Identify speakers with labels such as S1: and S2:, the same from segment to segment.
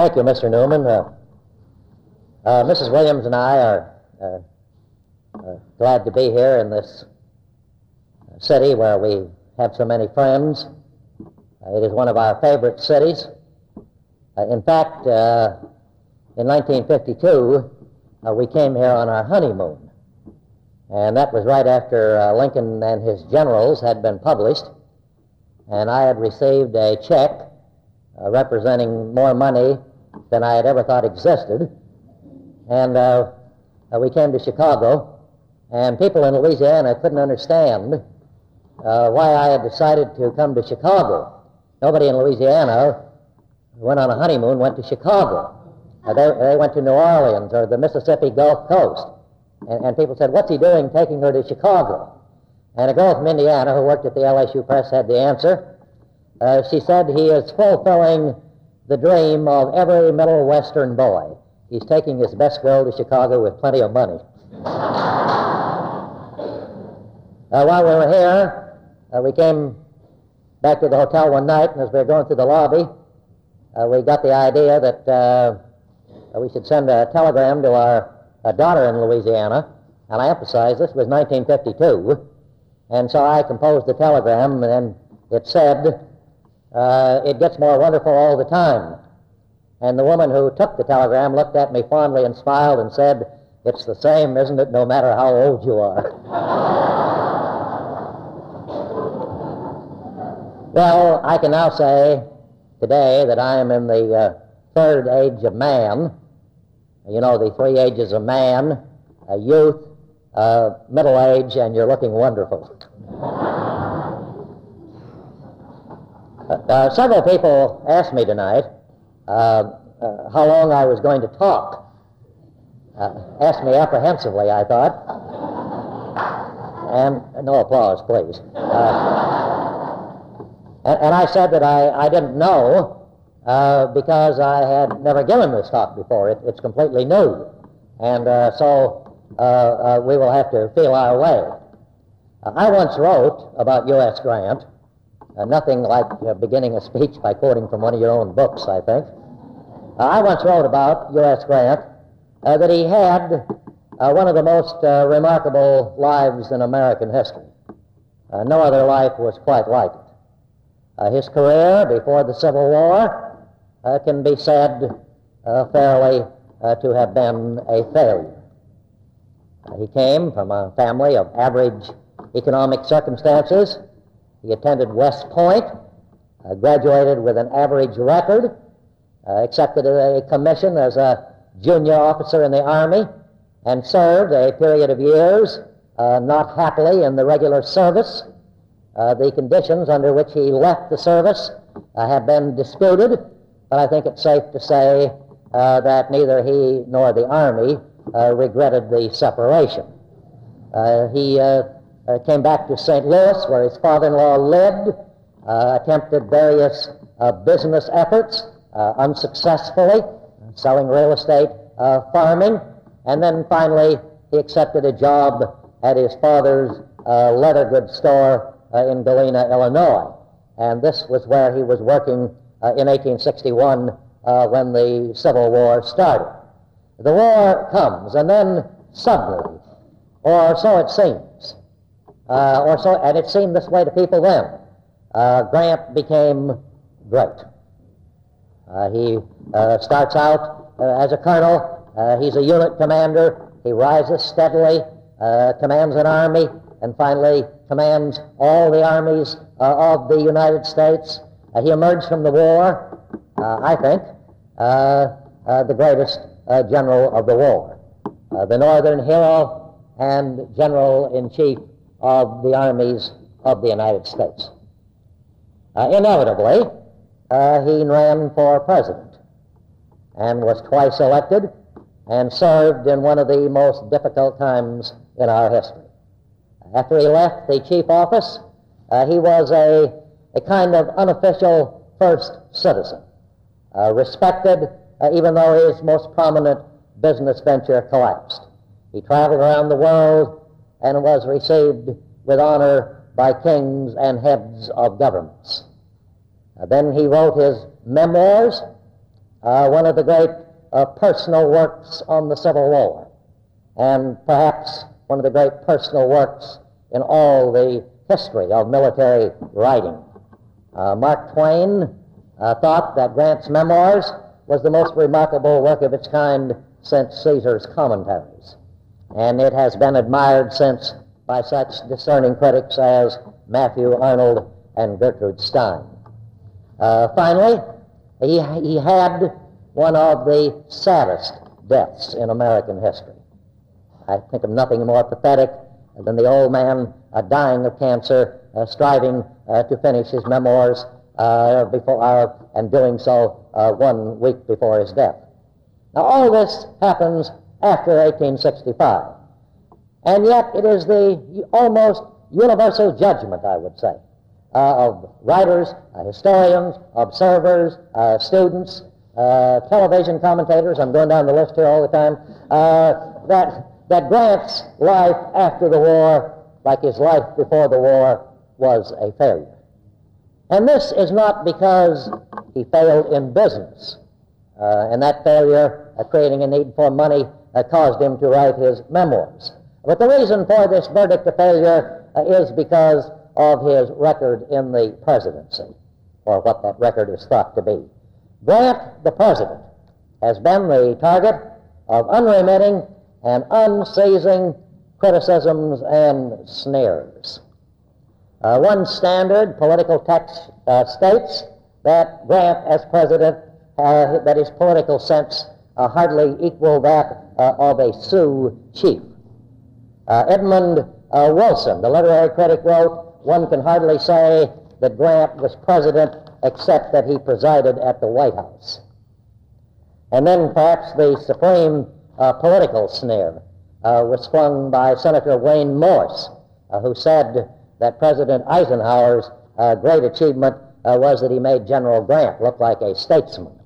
S1: thank you, Mr. Newman. Uh, uh, Mrs. Williams and I are uh, uh, glad to be here in this city where we have so many friends. Uh, it is one of our favorite cities. Uh, in fact, in 1952, we came here on our honeymoon. And that was right after Lincoln and his generals had been published. And I had received a check representing more money than I had ever thought existed. And uh, we came to Chicago, and people in Louisiana couldn't understand uh, why I had decided to come to Chicago. Nobody in Louisiana went on a honeymoon went to Chicago. Uh, they, they went to New Orleans or the Mississippi Gulf Coast. And, and people said, What's he doing taking her to Chicago? And a girl from Indiana who worked at the LSU Press had the answer. Uh, she said, He is fulfilling the dream of every Middle Western boy. He's taking his best girl to Chicago with plenty of money. Uh, while we were here, uh, we came back to the hotel one night, and as we were going through the lobby, uh, we got the idea that uh, we should send a telegram to our daughter in Louisiana. And I emphasize this was 1952. And so I composed the telegram, and it said, uh, It gets more wonderful all the time. And the woman who took the telegram looked at me fondly and smiled and said, It's the same, isn't it, no matter how old you are? Well, I can now say today that I am in the uh, third age of man. You know, the three ages of man uh, youth, uh, middle age, and you're looking wonderful. Uh, several people asked me tonight uh, uh, how long I was going to talk. asked me apprehensively, I thought. And no applause, please. And, and I said that I, I didn't know uh, because I had never given this talk before. It, it's completely new. And uh, so uh, uh we will have to feel our way. Uh, I once wrote about U.S. Grant, uh, nothing like beginning a speech by quoting from one of your own books, I think. I once wrote about U.S. Grant that he had one of the most remarkable lives in American history. no other life was quite like it. Uh, his career before the Civil War uh, can be said uh, fairly to have been a failure. he came from a family of average economic circumstances. He attended West Point, graduated with an average record, accepted a commission as a junior officer in the Army, and served a period of years uh, not happily in the regular service, uh, the conditions under which he left the service uh, have been disputed, but I think it's safe to say uh, that neither he nor the Army uh, regretted the separation. Uh, he uh, came back to St. Louis, where his father in law lived, attempted various business efforts unsuccessfully, selling real estate, farming, and then finally he accepted a job at his father's leather goods store uh, in Galena, Illinois. And this was where he was working uh, in 1861 uh, when the Civil War started. The war comes, and then suddenly, or so it seems, uh, or so, and it seemed this way to people then, uh, Grant became great. Uh, he starts out as a colonel. he's a unit commander. He rises steadily, commands an army, and finally commands all the armies uh, of the United States. Uh, he emerged from the war, uh, I think, uh, uh, the greatest general of the war, the northern hero and general in chief of the armies of the United States. inevitably, he ran for president and was twice elected and served in one of the most difficult times in our history. After he left the chief office, uh, he was a, a kind of unofficial first citizen, uh, respected uh, even though his most prominent business venture collapsed. He traveled around the world and was received with honor by kings and heads of governments. Uh, then he wrote his memoirs, uh, one of the great uh, personal works on the Civil War, and perhaps one of the great personal works in all the history of military writing. Uh, Mark Twain uh, thought that Grant's memoirs was the most remarkable work of its kind since Caesar's Commentaries, and it has been admired since by such discerning critics as Matthew Arnold and Gertrude Stein. Uh, finally, he, he had one of the saddest deaths in American history. I think of nothing more pathetic than the old man uh, dying of cancer, uh, striving uh, to finish his memoirs uh, before, uh, and doing so one week before his death. Now, all this happens after 1865, and yet it is the almost universal judgment, I would say, uh, of writers, uh, historians, observers, uh, students, television commentators, I'm going down the list here all the time, that that Grant's life after the war, like his life before the war, was a failure. And this is not because he failed in business, uh, and that failure, uh, creating a need for money, uh, caused him to write his memoirs. But the reason for this verdict of failure uh, is because of his record in the presidency, or what that record is thought to be. Grant, the president, has been the target of unremitting and unceasing criticisms and snares. Uh, one standard political text uh, states that Grant, as president, uh, that his political sense uh, hardly equal that uh, of a Sioux chief. Uh, Edmund Wilson, the literary critic, wrote, one can hardly say that Grant was president except that he presided at the White House. And then perhaps the supreme uh, political snare uh, was flung by Senator Wayne Morse, uh, who said that President Eisenhower's uh, great achievement uh, was that he made General Grant look like a statesman.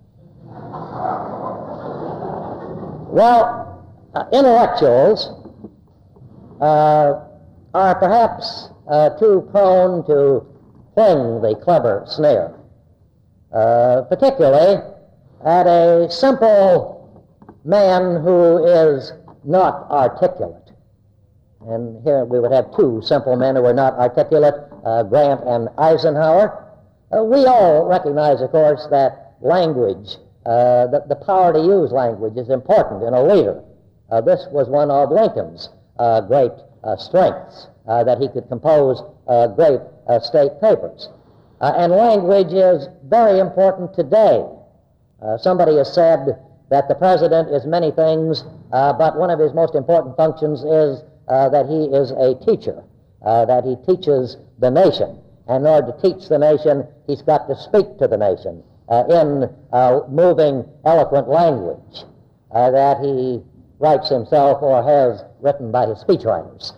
S1: Well, uh, intellectuals are perhaps too prone to fling the clever snare, particularly at a simple man who is not articulate. And here we would have two simple men who are not articulate, uh, Grant and Eisenhower. Uh, we all recognize, of course, that language, uh, the, the power to use language is important in a leader. Uh, this was one of Lincoln's uh, great uh, strengths, that he could compose great state papers. and language is very important today. somebody has said that the president is many things, uh, but one of his most important functions is uh, that he is a teacher, uh, that he teaches the nation. And in order to teach the nation, he's got to speak to the nation uh, in uh, moving, eloquent language uh, that he writes himself or has written by his speechwriters.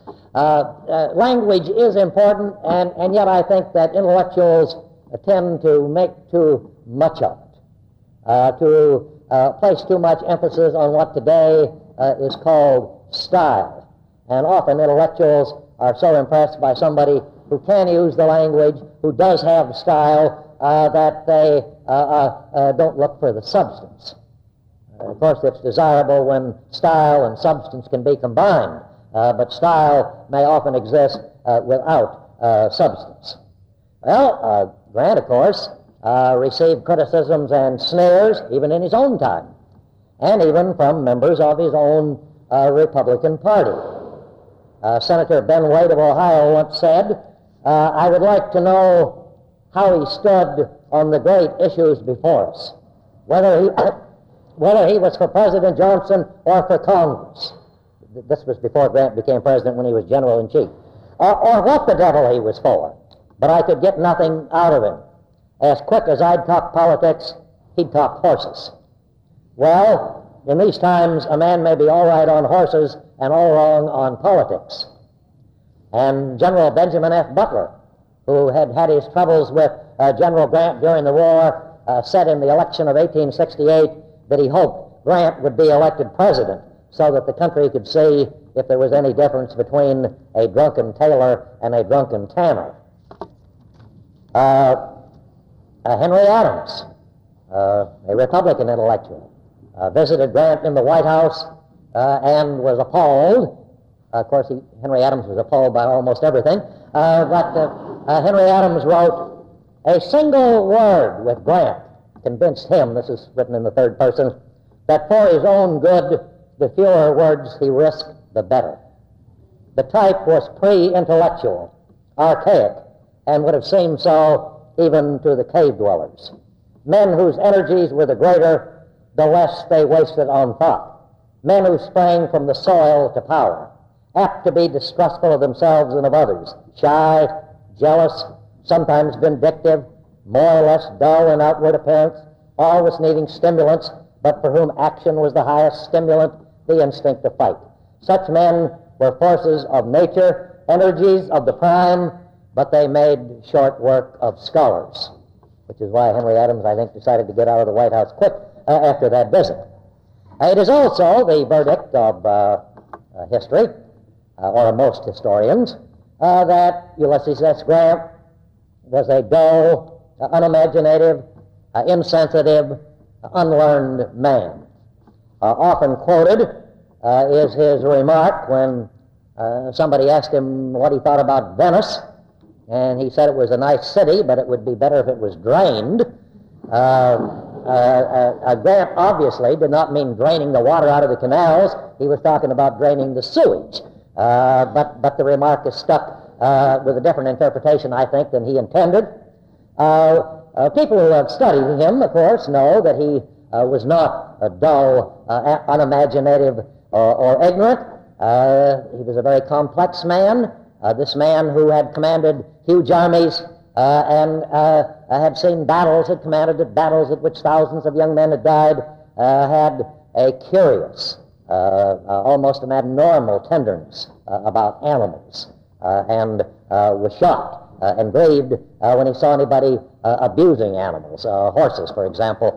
S1: language is important, and, and yet I think that intellectuals tend to make too much of it, to uh, place too much emphasis on what today uh, is called style. And often intellectuals are so impressed by somebody who can use the language, who does have style, uh, that they uh, uh, uh, don't look for the substance. of course, it's desirable when style and substance can be combined, but style may often exist without substance. Well, Grant, of course, uh, received criticisms and snares even in his own time, and even from members of his own uh, Republican Party. Uh, Senator Ben Wade of Ohio once said, uh, I would like to know how he stood on the great issues before us, whether he, whether he was for President Johnson or for Congress. This was before Grant became president when he was general in chief. Or, or what the devil he was for. But I could get nothing out of him. As quick as I'd talk politics, he'd talk horses. Well, in these times, a man may be all right on horses and all wrong on politics. And General Benjamin F. Butler, who had had his troubles with uh, General Grant during the war, uh, said in the election of 1868 that he hoped Grant would be elected president so that the country could see if there was any difference between a drunken tailor and a drunken tanner. Uh, uh, Henry Adams uh, a Republican intellectual, uh, visited Grant in the White House and was appalled. of course, he, Henry Adams was appalled by almost everything, but Uh, Henry Adams wrote, A single word with Grant convinced him, this is written in the third person, that for his own good, the fewer words he risked, the better. The type was pre intellectual, archaic, and would have seemed so even to the cave dwellers. Men whose energies were the greater, the less they wasted on thought. Men who sprang from the soil to power, apt to be distrustful of themselves and of others, shy, jealous, sometimes vindictive, more or less dull in outward appearance, always needing stimulants, but for whom action was the highest stimulant, the instinct to fight. Such men were forces of nature, energies of the prime, but they made short work of scholars, which is why Henry Adams, I think, decided to get out of the White House quick uh, after that visit. Uh, it is also the verdict of uh, uh history, uh, or most historians, uh, that Ulysses S. Grant was a dull, unimaginative, insensitive, unlearned man. often quoted is his remark when somebody asked him what he thought about Venice and he said it was a nice city, but it would be better if it was drained. Uh, uh, uh, Grant obviously did not mean draining the water out of the canals. He was talking about draining the sewage. Uh, but, but the remark is stuck uh, with a different interpretation, I think, than he intended. Uh, people who have studied him, of course, know that he was not a dull, unimaginative, or, or ignorant. he was a very complex man. Uh, this man who had commanded huge armies uh, and uh, had seen battles, had commanded battles at which thousands of young men had died, had a curious, almost an abnormal tenderness about animals, and was shocked uh, and grieved uh, when he saw anybody uh, abusing animals, horses, for example,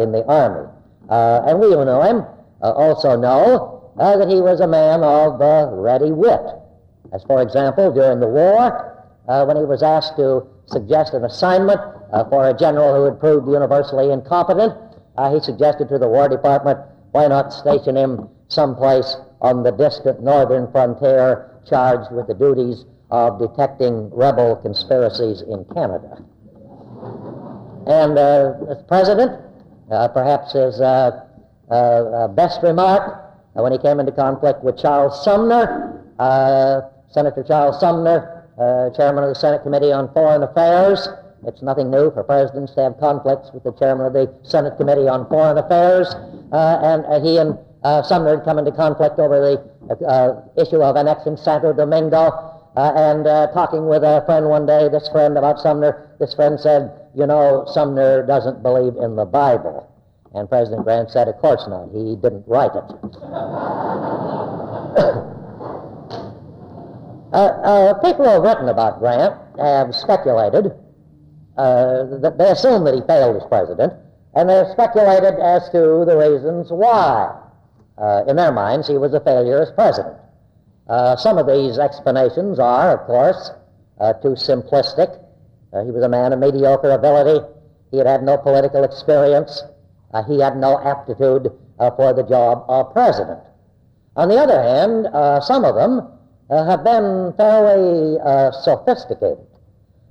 S1: in the army. and we who know him also know that he was a man of ready wit. As, for example, during the war, uh, when he was asked to suggest an assignment uh, for a general who had proved universally incompetent, uh, he suggested to the War Department, why not station him someplace on the distant northern frontier charged with the duties of detecting rebel conspiracies in Canada. And uh, as president, uh, perhaps his uh, best remark when he came into conflict with Charles Sumner, Senator Charles Sumner, uh, chairman of the Senate Committee on Foreign Affairs. It's nothing new for presidents to have conflicts with the chairman of the Senate Committee on Foreign Affairs. Uh, and uh, he and uh, Sumner had come into conflict over the issue of annexing Santo Domingo. And talking with a friend one day, this friend about Sumner, this friend said, You know, Sumner doesn't believe in the Bible. And President Grant said, Of course not. He didn't write it. Uh, uh, people who have written about Grant have speculated uh, that they assume that he failed as president, and they've speculated as to the reasons why, uh, in their minds, he was a failure as president. Uh, some of these explanations are, of course, uh, too simplistic. he was a man of mediocre ability. He had had no political experience. he had no aptitude for the job of president. On the other hand, some of them uh, have been fairly uh, sophisticated.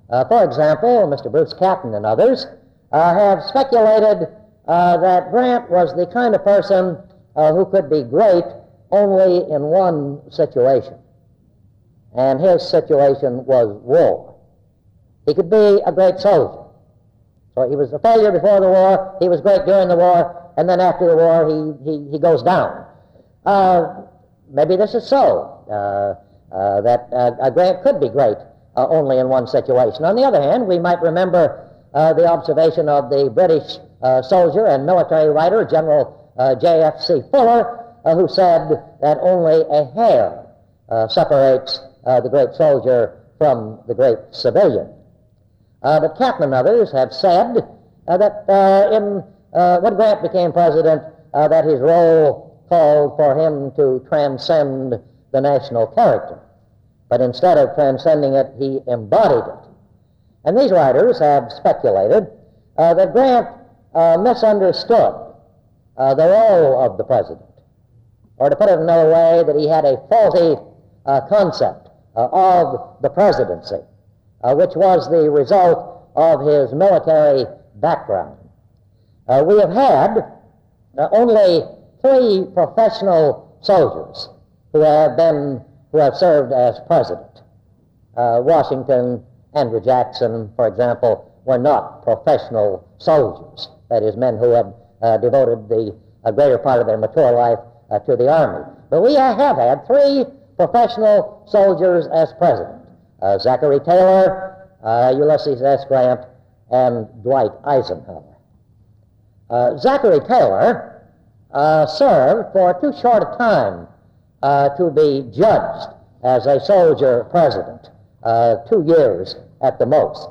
S1: Uh, for example, Mr. Bruce Catton and others uh, have speculated uh, that Grant was the kind of person uh, who could be great only in one situation. And his situation was war. He could be a great soldier. So he was a failure before the war, he was great during the war, and then after the war he, he, he goes down. maybe this is so. Uh, that uh, Grant could be great uh, only in one situation. On the other hand, we might remember Uh, the observation of the British uh, soldier and military writer, General uh, J.F.C. Fuller, who said that only a hair separates the great soldier from the great civilian. but Catton and others have said that in when Grant became president, that his role called for him to transcend the national character. But instead of transcending it, he embodied it. And these writers have speculated uh, that Grant uh, misunderstood uh, the role of the president. Or to put it another way, that he had a faulty uh, concept uh, of the presidency, uh, which was the result of his military background. we have had only three professional soldiers who have been who have served as president. Washington, Andrew Jackson, for example, were not professional soldiers. That is, men who had uh, devoted the a greater part of their mature life uh, to the Army. But we have had three professional soldiers as president uh, Zachary Taylor, uh, Ulysses S. Grant, and Dwight Eisenhower. Uh, Zachary Taylor uh, served for too short a time to be judged as a soldier president, two years at the most.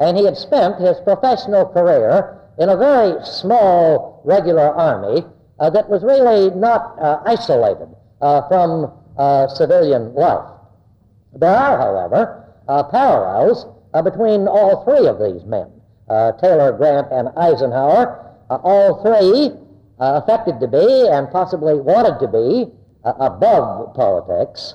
S1: And he had spent his professional career in a very small regular army uh, that was really not uh, isolated uh, from uh, civilian life. There are, however, uh, parallels between all three of these men Taylor, Grant, and Eisenhower. all three affected to be and possibly wanted to be above politics.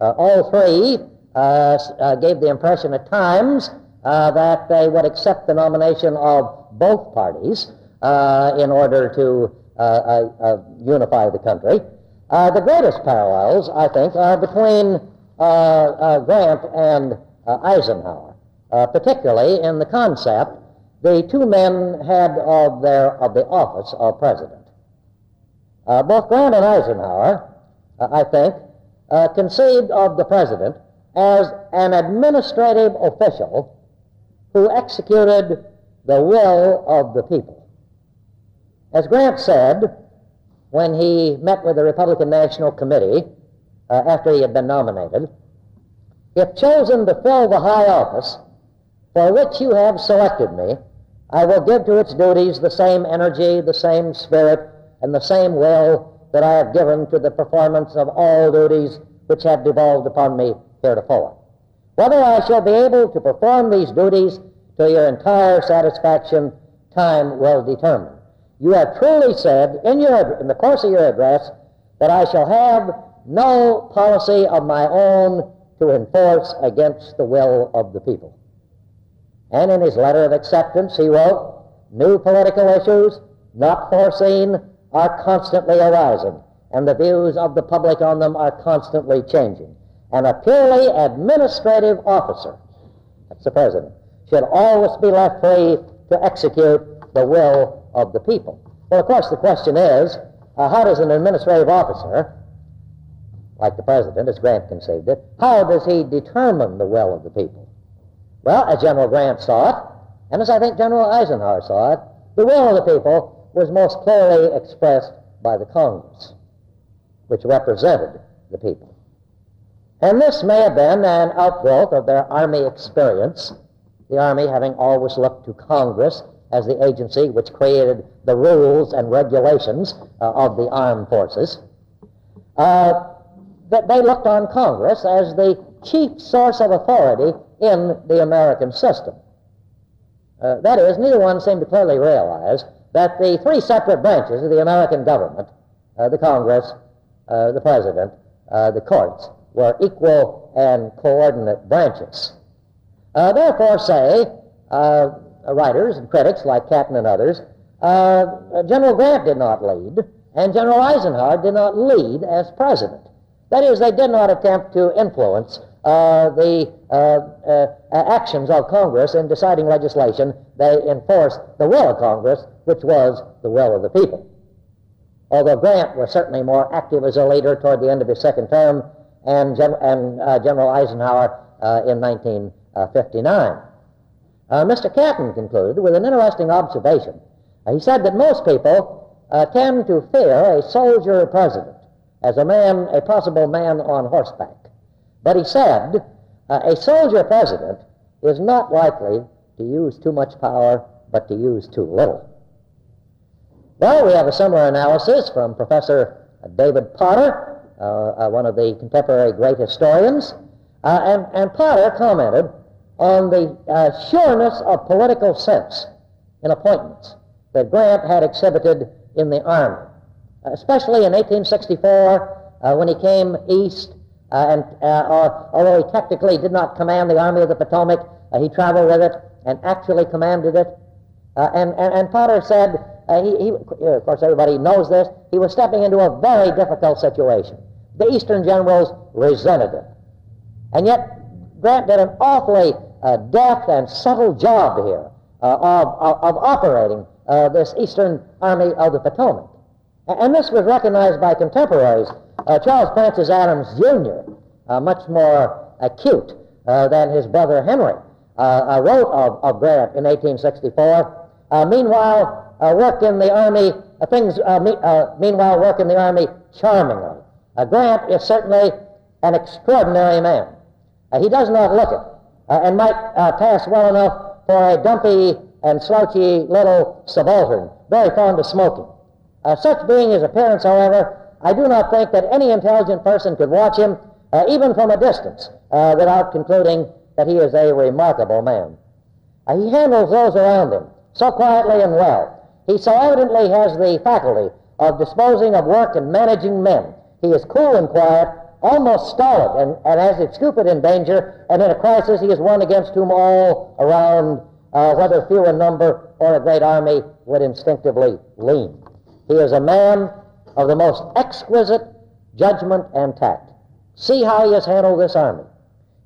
S1: all three Uh, uh, gave the impression at times uh, that they would accept the nomination of both parties uh, in order to uh, uh, unify the country. the greatest parallels, I think, are between Grant and Eisenhower, particularly in the concept the two men had of, their, of the office of president. both Grant and Eisenhower, I think, conceived of the president as an administrative official who executed the will of the people. As Grant said when he met with the Republican National Committee uh, after he had been nominated, if chosen to fill the high office for which you have selected me, I will give to its duties the same energy, the same spirit, and the same will that I have given to the performance of all duties which have devolved upon me heretofore. Whether I shall be able to perform these duties to your entire satisfaction, time will determine. You have truly said in, your, in the course of your address that I shall have no policy of my own to enforce against the will of the people. And in his letter of acceptance, he wrote, New political issues, not foreseen, are constantly arising, and the views of the public on them are constantly changing. And a purely administrative officer, that's the president, should always be left free to execute the will of the people. Well, of course, the question is uh, how does an administrative officer, like the president, as Grant conceived it, how does he determine the will of the people? Well, as General Grant saw it, and as I think General Eisenhower saw it, the will of the people was most clearly expressed by the Congress, which represented the people. And this may have been an outgrowth of their army experience the Army having always looked to Congress as the agency which created the rules and regulations uh, of the armed forces, uh, that they looked on Congress as the chief source of authority in the American system. Uh, that is, neither one seemed to clearly realize that the three separate branches of the American government, uh, the Congress, uh, the President, uh, the courts, were equal and coordinate branches. Uh, therefore, say uh, writers and critics like Catton and others, uh, General Grant did not lead, and General Eisenhower did not lead as president. That is, they did not attempt to influence uh, the uh, actions of Congress in deciding legislation. They enforced the will of Congress, which was the will of the people. Although Grant was certainly more active as a leader toward the end of his second term, and, Gen- and General Eisenhower in 1959. Uh, 59. Uh, Mr. Catton concluded with an interesting observation. Uh, he said that most people tend to fear a soldier president as a man, a possible man on horseback. But he said a soldier president is not likely to use too much power, but to use too little. Well, we have a similar analysis from Professor David Potter, uh, uh, one of the contemporary great historians. Uh, and, and Potter commented on the uh, sureness of political sense in appointments. that Grant had exhibited in the Army, especially in 1864 uh, when he came east. Uh, and uh, although he technically did not command the Army of the Potomac, he traveled with it and actually commanded it. and, and, and Potter said, he, he, of course, everybody knows this, he was stepping into a very difficult situation. The Eastern generals resented it. And yet, Grant did an awfully uh, deft and subtle job here uh, of, of, operating uh, this Eastern Army of the Potomac. And this was recognized by contemporaries. Uh, Charles Francis Adams, Jr., uh, much more acute uh, than his brother Henry, wrote of, of, Grant in 1864. meanwhile, worked in the Army, things, me, meanwhile, work in the Army charmingly. Grant is certainly an extraordinary man. Uh, he does not look it, uh, and might uh, pass well enough for a dumpy and slouchy little subaltern, very fond of smoking. such being his appearance, however, I do not think that any intelligent person could watch him, even from a distance, without concluding that he is a remarkable man. he handles those around him so quietly and well. He so evidently has the faculty of disposing of work and managing men. He is cool and quiet, almost stolid, and, and as if stupid in danger, and in a crisis he is one against whom all around, uh, whether few in number or a great army, would instinctively lean. He is a man of the most exquisite judgment and tact. See how he has handled this army.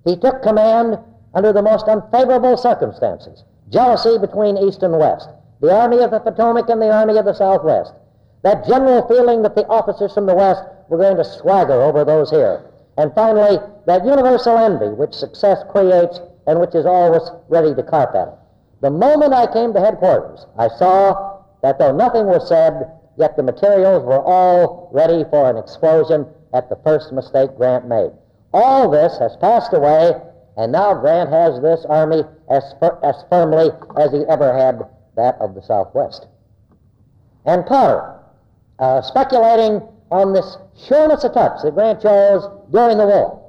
S1: He took command under the most unfavorable circumstances jealousy between East and West, the Army of the Potomac and the Army of the Southwest, that general feeling that the officers from the West were going to swagger over those here. And finally, that universal envy which success creates and which is always ready to carp at it. The moment I came to headquarters, I saw that though nothing was said, yet the materials were all ready for an explosion at the first mistake Grant made. All this has passed away, and now Grant has this army as, fir- as firmly as he ever had that of the Southwest. And Potter, uh, speculating on this sureness of touch that Grant chose during the war,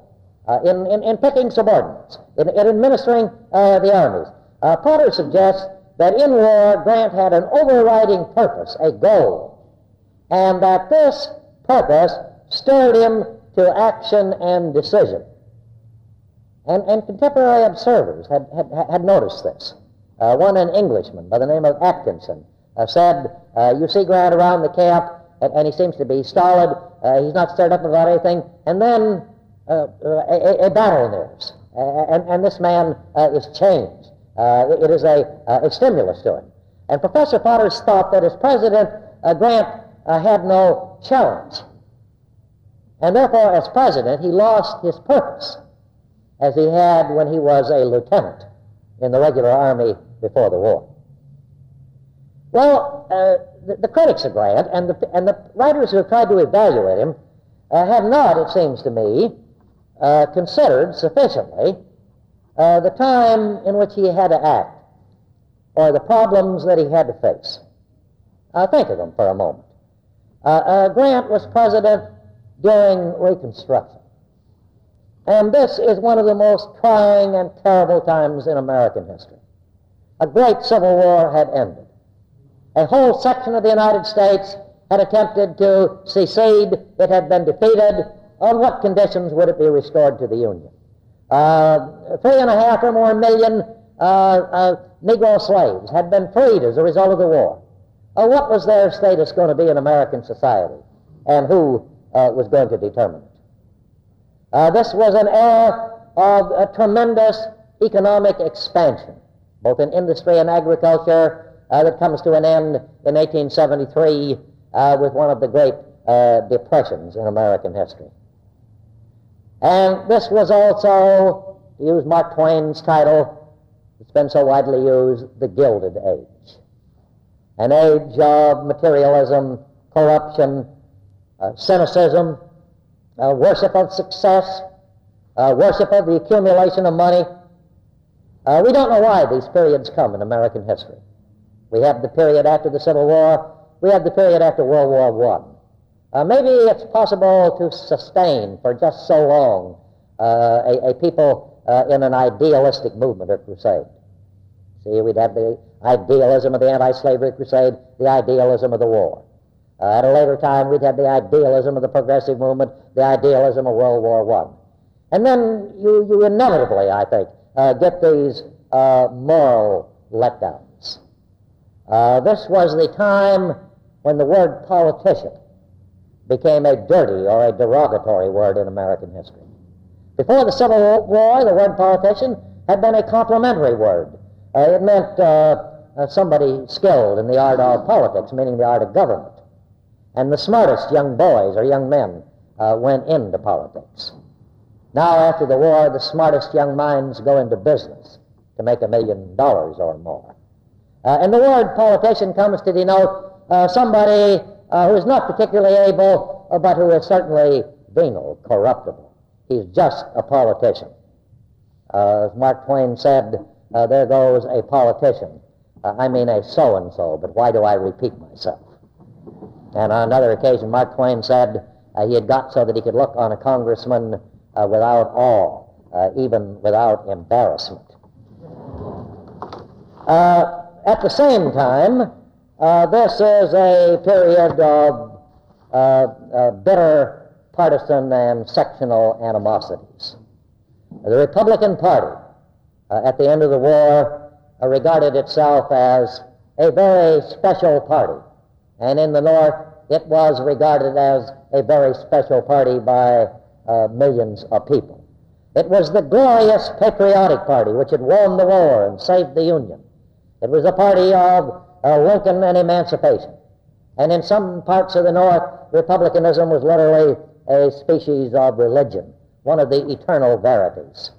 S1: uh, in, in, in, picking subordinates, in, in administering uh, the armies. Uh, Potter suggests that in war, Grant had an overriding purpose, a goal, and that this purpose stirred him to action and decision. And, and contemporary observers had, had, had noticed this. Uh, one, an Englishman by the name of Atkinson, uh, said, uh, You see Grant around the camp, and, and he seems to be stolid. Uh, he's not stirred up about anything. And then uh, uh a, a, battle nears, and, and this man uh, is changed. Uh, it, it is a, a stimulus to him. And Professor Potter's thought that as president, Grant had no challenge. And therefore, as president, he lost his purpose, as he had when he was a lieutenant in the regular army before the war. Well, uh, the, the, critics of Grant and the, and the writers who have tried to evaluate him uh, have not, it seems to me, uh, considered sufficiently uh, the time in which he had to act or the problems that he had to face. Uh, think of them for a moment. Uh, Grant was president during Reconstruction. And this is one of the most trying and terrible times in American history. A great civil war had ended. A whole section of the United States had attempted to secede. It had been defeated. On what conditions would it be restored to the Union? Uh, three and a half or more million uh, uh, Negro slaves had been freed as a result of the war. Uh, what was their status going to be in American society? And who uh, was going to determine it? Uh, this was an era of tremendous economic expansion, both in industry and agriculture, uh, that comes to an end in 1873 uh, with one of the great uh, depressions in American history. And this was also, to use Mark Twain's title, it's been so widely used, the Gilded Age. An age of materialism, corruption, uh, cynicism, uh, worship of success, uh, worship of the accumulation of money. we don't know why these periods come in American history. We have the period after the Civil War. We have the period after World War I. Uh, maybe it's possible to sustain for just so long uh, a, a, people uh, in an idealistic movement or crusade. See, we'd have the idealism of the anti-slavery crusade, the idealism of the war. Uh, at a later time, we'd have the idealism of the progressive movement, the idealism of World War I. And then you, you inevitably, I think, uh, get these uh, moral letdowns. Uh, this was the time when the word politician became a dirty or a derogatory word in American history. Before the Civil War, the word politician had been a complimentary word. Uh, it meant uh, uh, somebody skilled in the art of politics, meaning the art of government. And the smartest young boys or young men uh, went into politics. Now, after the war, the smartest young minds go into business to make a million dollars or more. Uh, and the word politician comes to denote uh, somebody who is not particularly able, but who is certainly venal, corruptible. He's just a politician. as Mark Twain said, uh, there goes a politician. Uh, I mean a so and so, but why do I repeat myself? And on another occasion, Mark Twain said uh, he had got so that he could look on a congressman uh, without awe, uh, even without embarrassment. Uh, at the same time, this is a period of bitter partisan and sectional animosities. The Republican Party uh, at the end of the war uh, regarded itself as a very special party. And in the North, it was regarded as a very special party by uh, millions of people. It was the glorious patriotic party which had won the war and saved the Union. It was the party of uh, Lincoln and emancipation. And in some parts of the North, republicanism was literally a species of religion, one of the eternal verities.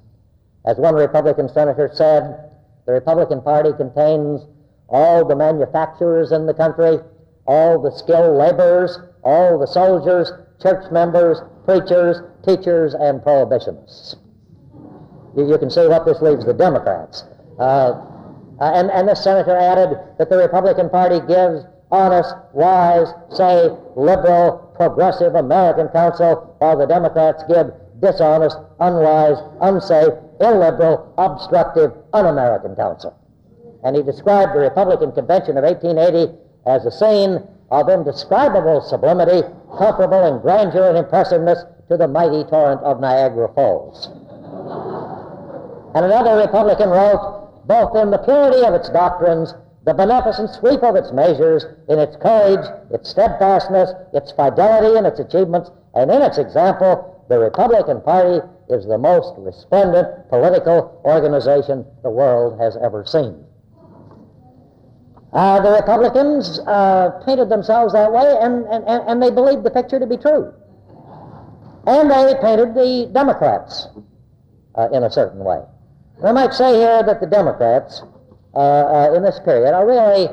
S1: As one Republican senator said, the Republican Party contains all the manufacturers in the country, all the skilled laborers, all the soldiers, church members, preachers, teachers, and prohibitionists. You, you can see what this leaves the Democrats. Uh, uh, and, and the senator added that the Republican Party gives honest, wise, safe, liberal, progressive American counsel, while the Democrats give dishonest, unwise, unsafe, illiberal, obstructive, un American counsel. And he described the Republican Convention of 1880 as a scene of indescribable sublimity, comparable in grandeur and impressiveness to the mighty torrent of Niagara Falls. and another Republican wrote, both in the purity of its doctrines, the beneficent sweep of its measures, in its courage, its steadfastness, its fidelity in its achievements, and in its example, the Republican Party is the most resplendent political organization the world has ever seen. Uh, the Republicans uh, painted themselves that way, and, and, and they believed the picture to be true. And they painted the Democrats uh, in a certain way. And I might say here that the Democrats uh, uh, in this period are really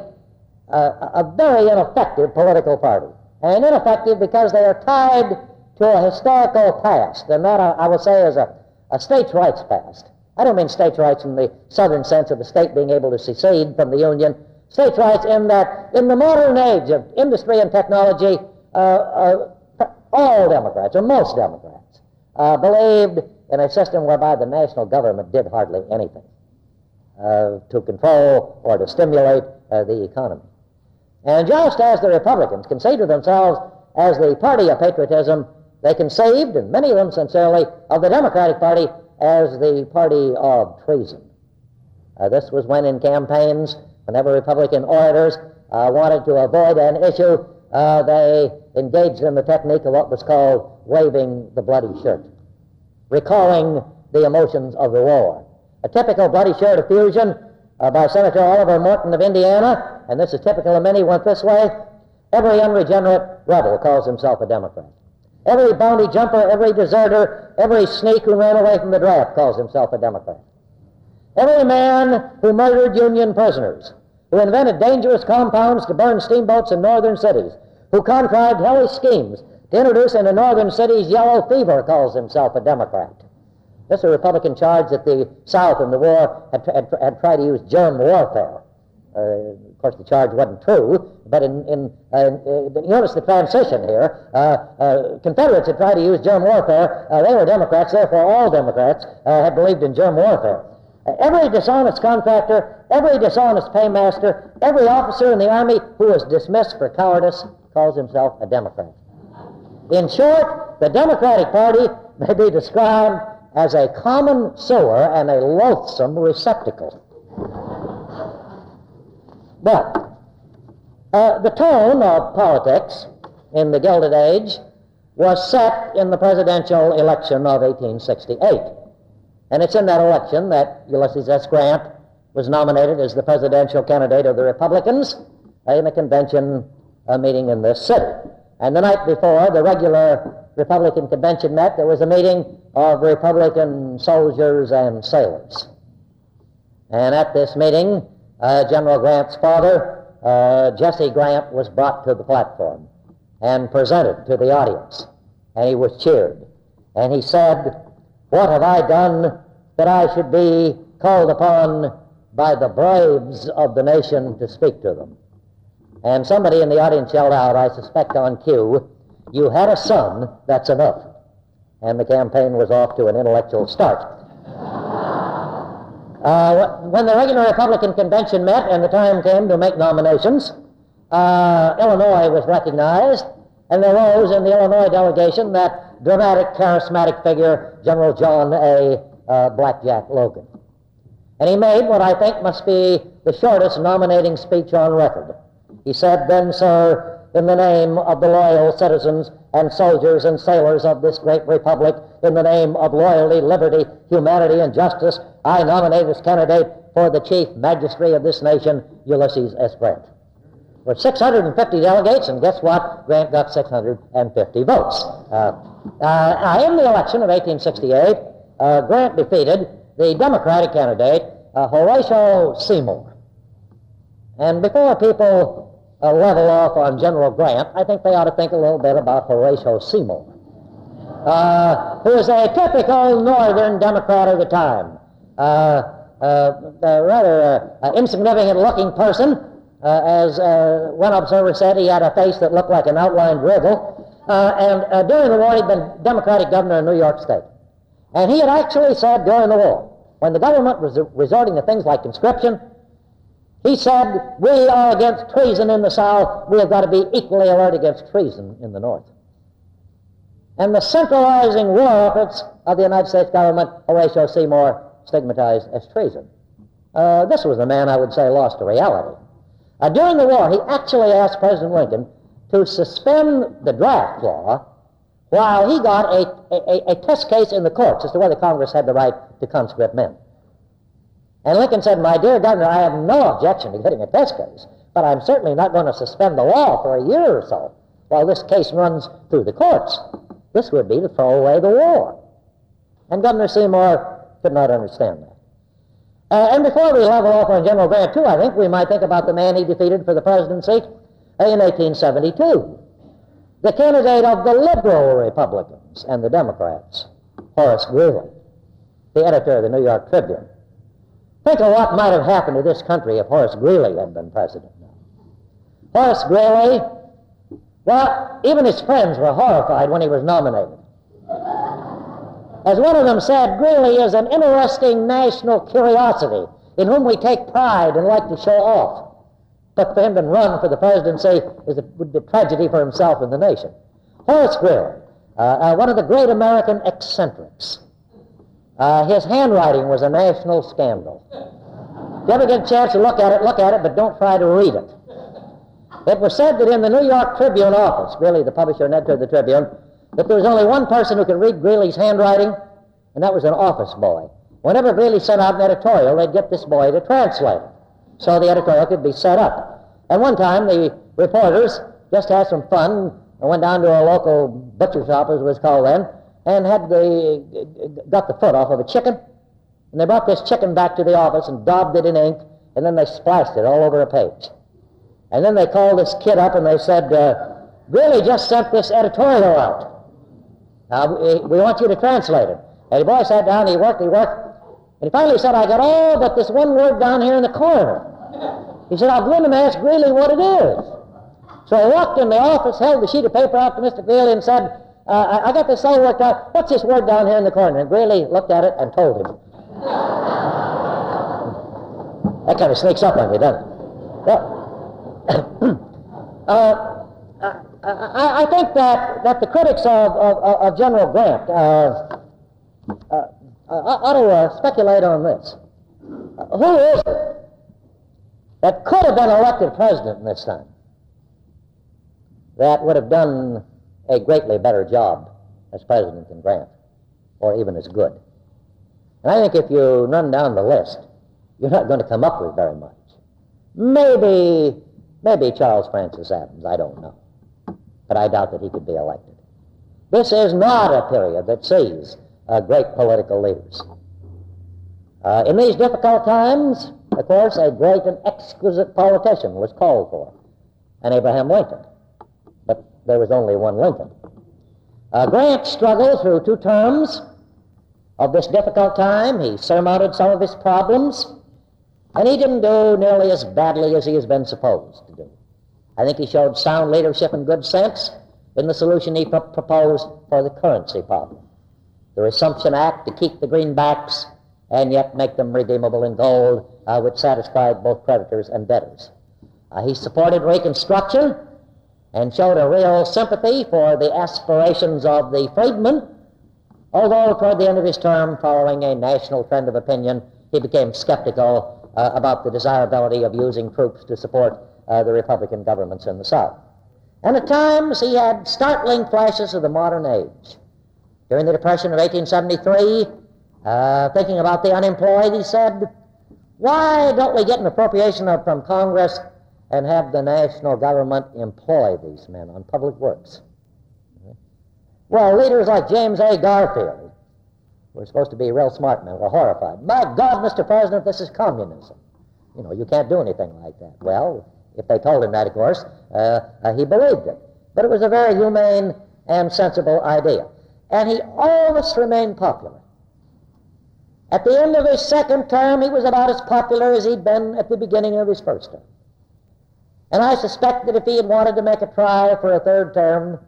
S1: uh, a very ineffective political party. And ineffective because they are tied to a historical past, and that I, I will say is a, a states' rights past. I don't mean states' rights in the southern sense of the state being able to secede from the Union. States' rights in that in the modern age of industry and technology, uh, uh, all Democrats, or most Democrats, uh, believed in a system whereby the national government did hardly anything uh, to control or to stimulate uh, the economy. And just as the Republicans consider themselves as the party of patriotism, they conceived, and many of them sincerely, of the Democratic Party as the party of treason. Uh, this was when in campaigns, whenever Republican orators uh, wanted to avoid an issue, uh, they engaged in the technique of what was called waving the bloody shirt, recalling the emotions of the war. A typical bloody shirt effusion uh, by Senator Oliver Morton of Indiana, and this is typical of many, went this way. Every unregenerate rebel calls himself a Democrat. Every bounty jumper, every deserter, every sneak who ran away from the draft calls himself a Democrat. Every man who murdered Union prisoners, who invented dangerous compounds to burn steamboats in northern cities, who contrived hellish schemes to introduce into northern cities yellow fever calls himself a Democrat. This is a Republican charge that the South in the war had, had, had tried to use germ warfare. Uh, of course, the charge wasn't true, but in, in uh, uh, notice the transition here. Uh, uh, Confederates had tried to use germ warfare. Uh, they were Democrats, therefore all Democrats had believed in germ warfare. Every dishonest contractor, every dishonest paymaster, every officer in the Army who was dismissed for cowardice calls himself a Democrat. In short, the Democratic Party may be described as a common sewer and a loathsome receptacle. But uh, the tone of politics in the Gilded Age was set in the presidential election of 1868. And it's in that election that Ulysses S. Grant was nominated as the presidential candidate of the Republicans in a convention a meeting in this city. And the night before the regular Republican convention met, there was a meeting of Republican soldiers and sailors. And at this meeting, uh, General Grant's father, uh, Jesse Grant, was brought to the platform and presented to the audience. And he was cheered. And he said, What have I done that I should be called upon by the braves of the nation to speak to them? And somebody in the audience yelled out, I suspect on cue, You had a son, that's enough. And the campaign was off to an intellectual start. Uh, when the regular Republican convention met and the time came to make nominations, uh, Illinois was recognized, and there rose in the Illinois delegation that dramatic, charismatic figure, General John A. Uh, Blackjack Logan. And he made what I think must be the shortest nominating speech on record. He said, Then, sir, in the name of the loyal citizens and soldiers and sailors of this great republic, in the name of loyalty, liberty, humanity, and justice, I nominate as candidate for the chief magistrate of this nation, Ulysses S. Grant. Were 650 delegates, and guess what? Grant got 650 votes. Uh, uh, in the election of 1868, uh, Grant defeated the Democratic candidate, uh, Horatio Seymour. And before people uh, level off on General Grant, I think they ought to think a little bit about Horatio Seymour, uh, who was a typical Northern Democrat of the time. Uh, uh a rather uh, insignificant looking person. Uh, as one observer said, he had a face that looked like an outlined riddle. and during the war, he'd been Democratic governor of New York State. And he had actually said during the war, when the government was resorting to things like conscription, he said, We are against treason in the South. We have got to be equally alert against treason in the North. And the centralizing war efforts of the United States government, Horatio Seymour stigmatized as treason. Uh, this was a man, I would say, lost to reality. Uh, during the war, he actually asked President Lincoln to suspend the draft law while he got a, a, a test case in the courts as to whether Congress had the right to conscript men. And Lincoln said, My dear Governor, I have no objection to getting a test case, but I'm certainly not going to suspend the law for a year or so while this case runs through the courts. This would be to throw away the war. And Governor Seymour could not understand that. Uh, and before we level off on General Grant, too, I think we might think about the man he defeated for the presidency in 1872. The candidate of the liberal Republicans and the Democrats, Horace Greeley, the editor of the New York Tribune. Think of what might have happened to this country if Horace Greeley had been president. Horace Greeley, well, even his friends were horrified when he was nominated. As one of them said, Greeley is an interesting national curiosity in whom we take pride and like to show off. But for him to run for the presidency is a, would be a tragedy for himself and the nation. Horace Greeley, uh, uh, one of the great American eccentrics, uh, his handwriting was a national scandal. If you ever get a chance to look at it, look at it, but don't try to read it. It was said that in the New York Tribune office, Greeley, the publisher and editor of the Tribune, that there was only one person who could read Greeley's handwriting, and that was an office boy. Whenever Greeley sent out an editorial, they'd get this boy to translate it, so the editorial could be set up. And one time, the reporters just had some fun and went down to a local butcher shop, as it was called then, and had the, got the foot off of a chicken. And they brought this chicken back to the office and daubed it in ink, and then they splashed it all over a page. And then they called this kid up and they said, uh, Greeley just sent this editorial out. Now, we want you to translate it. And the boy sat down, he worked, he worked, and he finally said, I got all but this one word down here in the corner. He said, I'll go in and ask Greeley what it is. So I walked in the office, held the sheet of paper out to Mr. Greeley, and said, uh, I, got this all worked out. What's this word down here in the corner? And Greeley looked at it and told him. That kind of sneaks up on you, doesn't it? Well, uh, I, I, think that, that the critics of, of, of General Grant uh, uh, uh ought to uh, speculate on this. who is it that could have been elected president in this time that would have done a greatly better job as president than Grant, or even as good? And I think if you run down the list, you're not going to come up with very much. Maybe, maybe Charles Francis Adams, I don't know. But I doubt that he could be elected. This is not a period that sees uh, great political leaders. Uh, in these difficult times, of course, a great and exquisite politician was called for, and Abraham Lincoln. There was only one Lincoln. Uh, Grant struggled through two terms of this difficult time. He surmounted some of his problems. And he didn't do nearly as badly as he has been supposed to do. I think he showed sound leadership and good sense in the solution he pr- proposed for the currency problem. The Resumption Act to keep the greenbacks and yet make them redeemable in gold, uh, which satisfied both creditors and debtors. Uh, he supported Reconstruction and showed a real sympathy for the aspirations of the freedmen, although toward the end of his term, following a national trend of opinion, he became skeptical uh, about the desirability of using troops to support uh, the Republican governments in the South. And at times he had startling flashes of the modern age. During the Depression of 1873, uh, thinking about the unemployed, he said, Why don't we get an appropriation from Congress and have the national government employ these men on public works? Well, leaders like James A. Garfield, we're supposed to be real smart men. We're horrified. My God, Mr. President, this is communism. You know, you can't do anything like that. Well, if they told him that, of course, uh, uh, he believed it. But it was a very humane and sensible idea. And he always remained popular. At the end of his second term, he was about as popular as he'd been at the beginning of his first term. And I suspect that if he had wanted to make a try for a third term,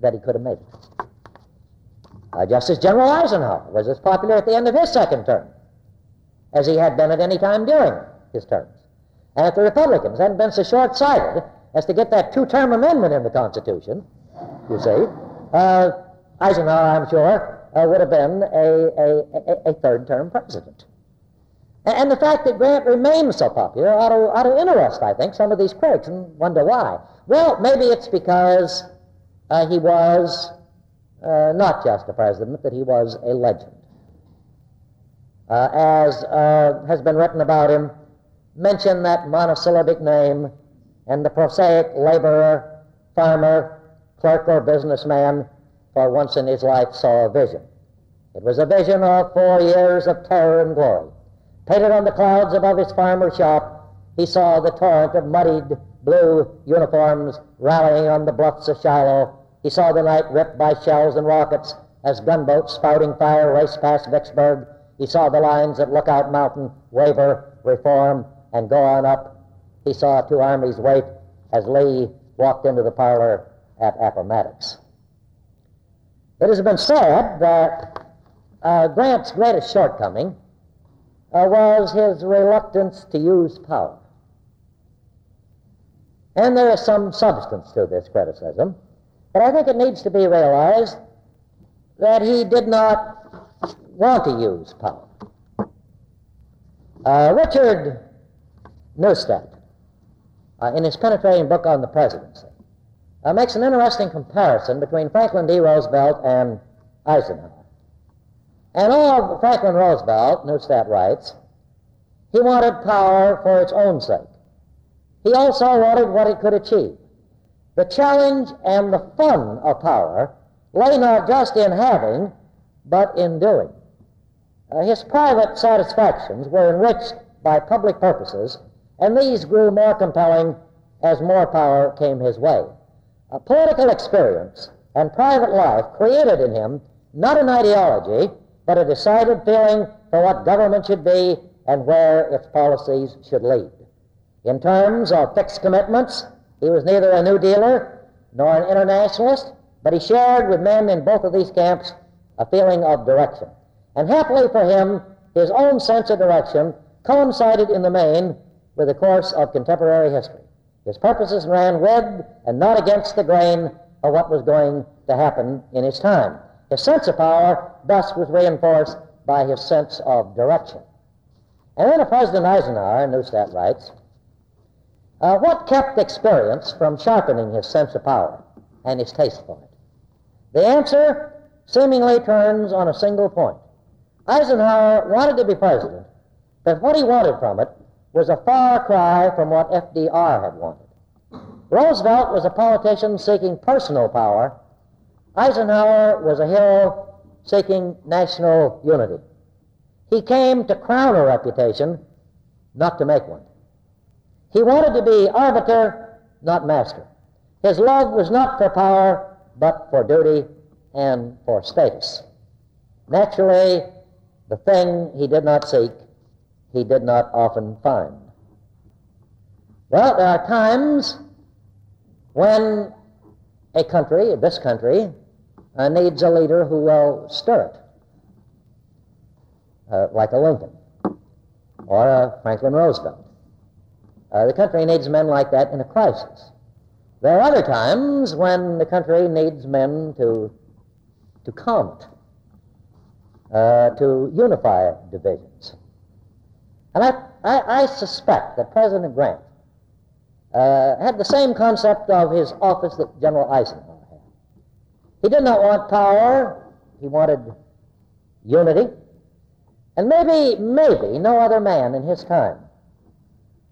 S1: that he could have made it. Uh, Justice General Eisenhower was as popular at the end of his second term as he had been at any time during his terms. And if the Republicans hadn't been so short sighted as to get that two term amendment in the Constitution, you see, uh, Eisenhower, I'm sure, uh, would have been a, a, a third term president. And the fact that Grant remains so popular ought to, ought to interest, I think, some of these critics and wonder why. Well, maybe it's because uh, he was uh, not just a president, that he was a legend. Uh, as uh, has been written about him, mention that monosyllabic name, and the prosaic laborer, farmer, clerk, or businessman for once in his life saw a vision. It was a vision of four years of terror and glory. Painted on the clouds above his farmer shop, he saw the torrent of muddied blue uniforms rallying on the bluffs of Shiloh he saw the night ripped by shells and rockets as gunboats spouting fire raced past Vicksburg. He saw the lines at Lookout Mountain waver, reform, and go on up. He saw two armies wait as Lee walked into the parlor at Appomattox. It has been said that uh, Grant's greatest shortcoming was his reluctance to use power. And there is some substance to this criticism. But I think it needs to be realized that he did not want to use power. Uh, Richard Neustadt, uh, in his penetrating book on the presidency, uh, makes an interesting comparison between Franklin D. Roosevelt and Eisenhower. And all Franklin Roosevelt, Neustadt writes, he wanted power for its own sake. He also wanted what it could achieve. The challenge and the fun of power lay not just in having, but in doing. Uh, his private satisfactions were enriched by public purposes, and these grew more compelling as more power came his way. A political experience and private life created in him not an ideology, but a decided feeling for what government should be and where its policies should lead. In terms of fixed commitments, he was neither a New Dealer nor an internationalist, but he shared with men in both of these camps a feeling of direction. And happily for him, his own sense of direction coincided in the main with the course of contemporary history. His purposes ran with and not against the grain of what was going to happen in his time. His sense of power thus was reinforced by his sense of direction. And then President Eisenhower, Neustadt writes, uh, what kept experience from sharpening his sense of power and his taste for it? The answer seemingly turns on a single point. Eisenhower wanted to be president, but what he wanted from it was a far cry from what FDR had wanted. Roosevelt was a politician seeking personal power. Eisenhower was a hero seeking national unity. He came to crown a reputation, not to make one. He wanted to be arbiter, not master. His love was not for power, but for duty and for status. Naturally, the thing he did not seek, he did not often find. Well, there are times when a country, this country, uh, needs a leader who will stir it, uh, like a Lincoln or a Franklin Roosevelt. Uh, the country needs men like that in a crisis. There are other times when the country needs men to, to calm it, uh, to unify divisions. And I, I, I suspect that President Grant uh, had the same concept of his office that General Eisenhower. He did not want power, he wanted unity. And maybe, maybe no other man in his time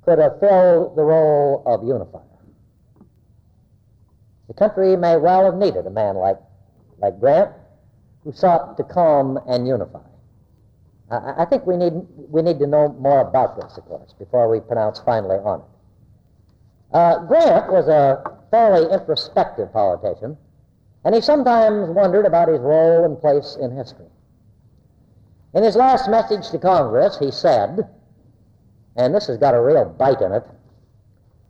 S1: could have filled the role of unifier. The country may well have needed a man like, like Grant who sought to calm and unify. I, I think we need, we need to know more about this, of course, before we pronounce finally on it. Uh, Grant was a fairly introspective politician, and he sometimes wondered about his role and place in history. In his last message to Congress, he said, and this has got a real bite in it,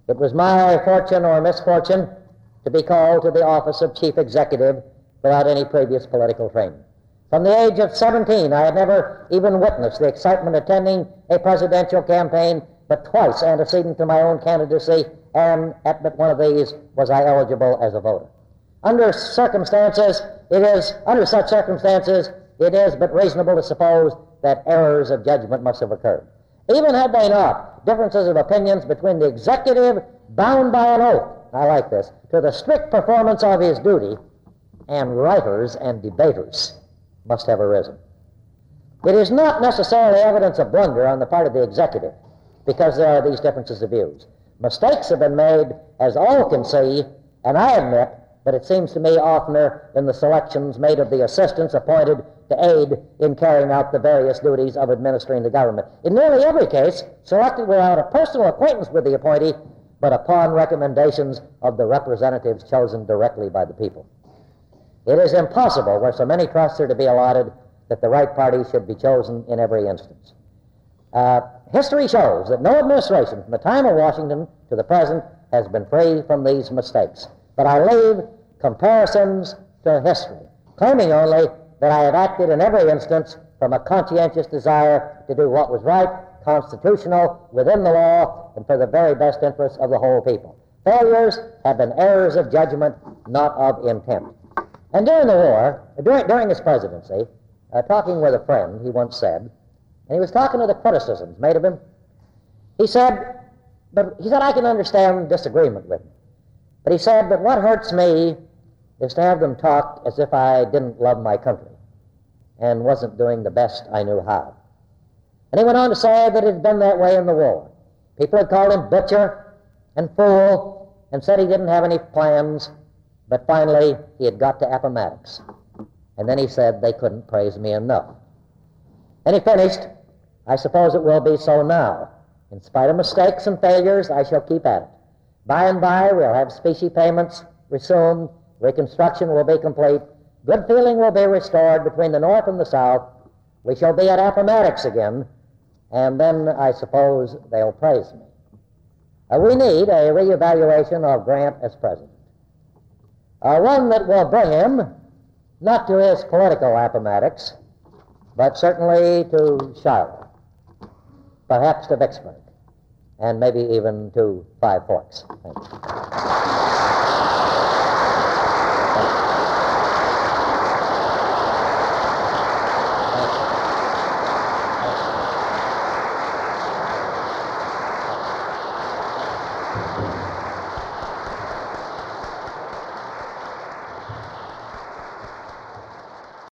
S1: it was my fortune or misfortune to be called to the office of chief executive without any previous political training. From the age of 17, I had never even witnessed the excitement attending a presidential campaign, but twice antecedent to my own candidacy and at but one of these was I eligible as a voter. Under circumstances, it is, under such circumstances, it is but reasonable to suppose that errors of judgment must have occurred. Even had they not, differences of opinions between the executive, bound by an oath, I like this, to the strict performance of his duty, and writers and debaters must have arisen. It is not necessarily evidence of blunder on the part of the executive, because there are these differences of views. Mistakes have been made, as all can see, and I admit that it seems to me oftener in the selections made of the assistants appointed to aid in carrying out the various duties of administering the government. In nearly every case, selected without a personal acquaintance with the appointee, but upon recommendations of the representatives chosen directly by the people. It is impossible, where so many trusts are to be allotted, that the right party should be chosen in every instance. Uh, history shows that no administration from the time of Washington to the present has been free from these mistakes. But I leave comparisons to history, claiming only that I have acted in every instance from a conscientious desire to do what was right, constitutional, within the law, and for the very best interests of the whole people. Failures have been errors of judgment, not of intent. And during the war, during, during his presidency, uh, talking with a friend, he once said, and he was talking to the criticisms made of him. He said, but he said, I can understand disagreement with him. But he said, but what hurts me is to have them talk as if I didn't love my country and wasn't doing the best I knew how. And he went on to say that it had been that way in the war. People had called him butcher and fool and said he didn't have any plans, but finally he had got to Appomattox. And then he said they couldn't praise me enough. And he finished, I suppose it will be so now. In spite of mistakes and failures, I shall keep at it. By and by, we'll have specie payments resumed, reconstruction will be complete, good feeling will be restored between the North and the South. We shall be at Appomattox again, and then I suppose they'll praise me. Uh, we need a reevaluation of Grant as president. Uh, one that will bring him not to his political Appomattox, but certainly to Shiloh. perhaps to Vicksburg, and maybe even to Five Forks.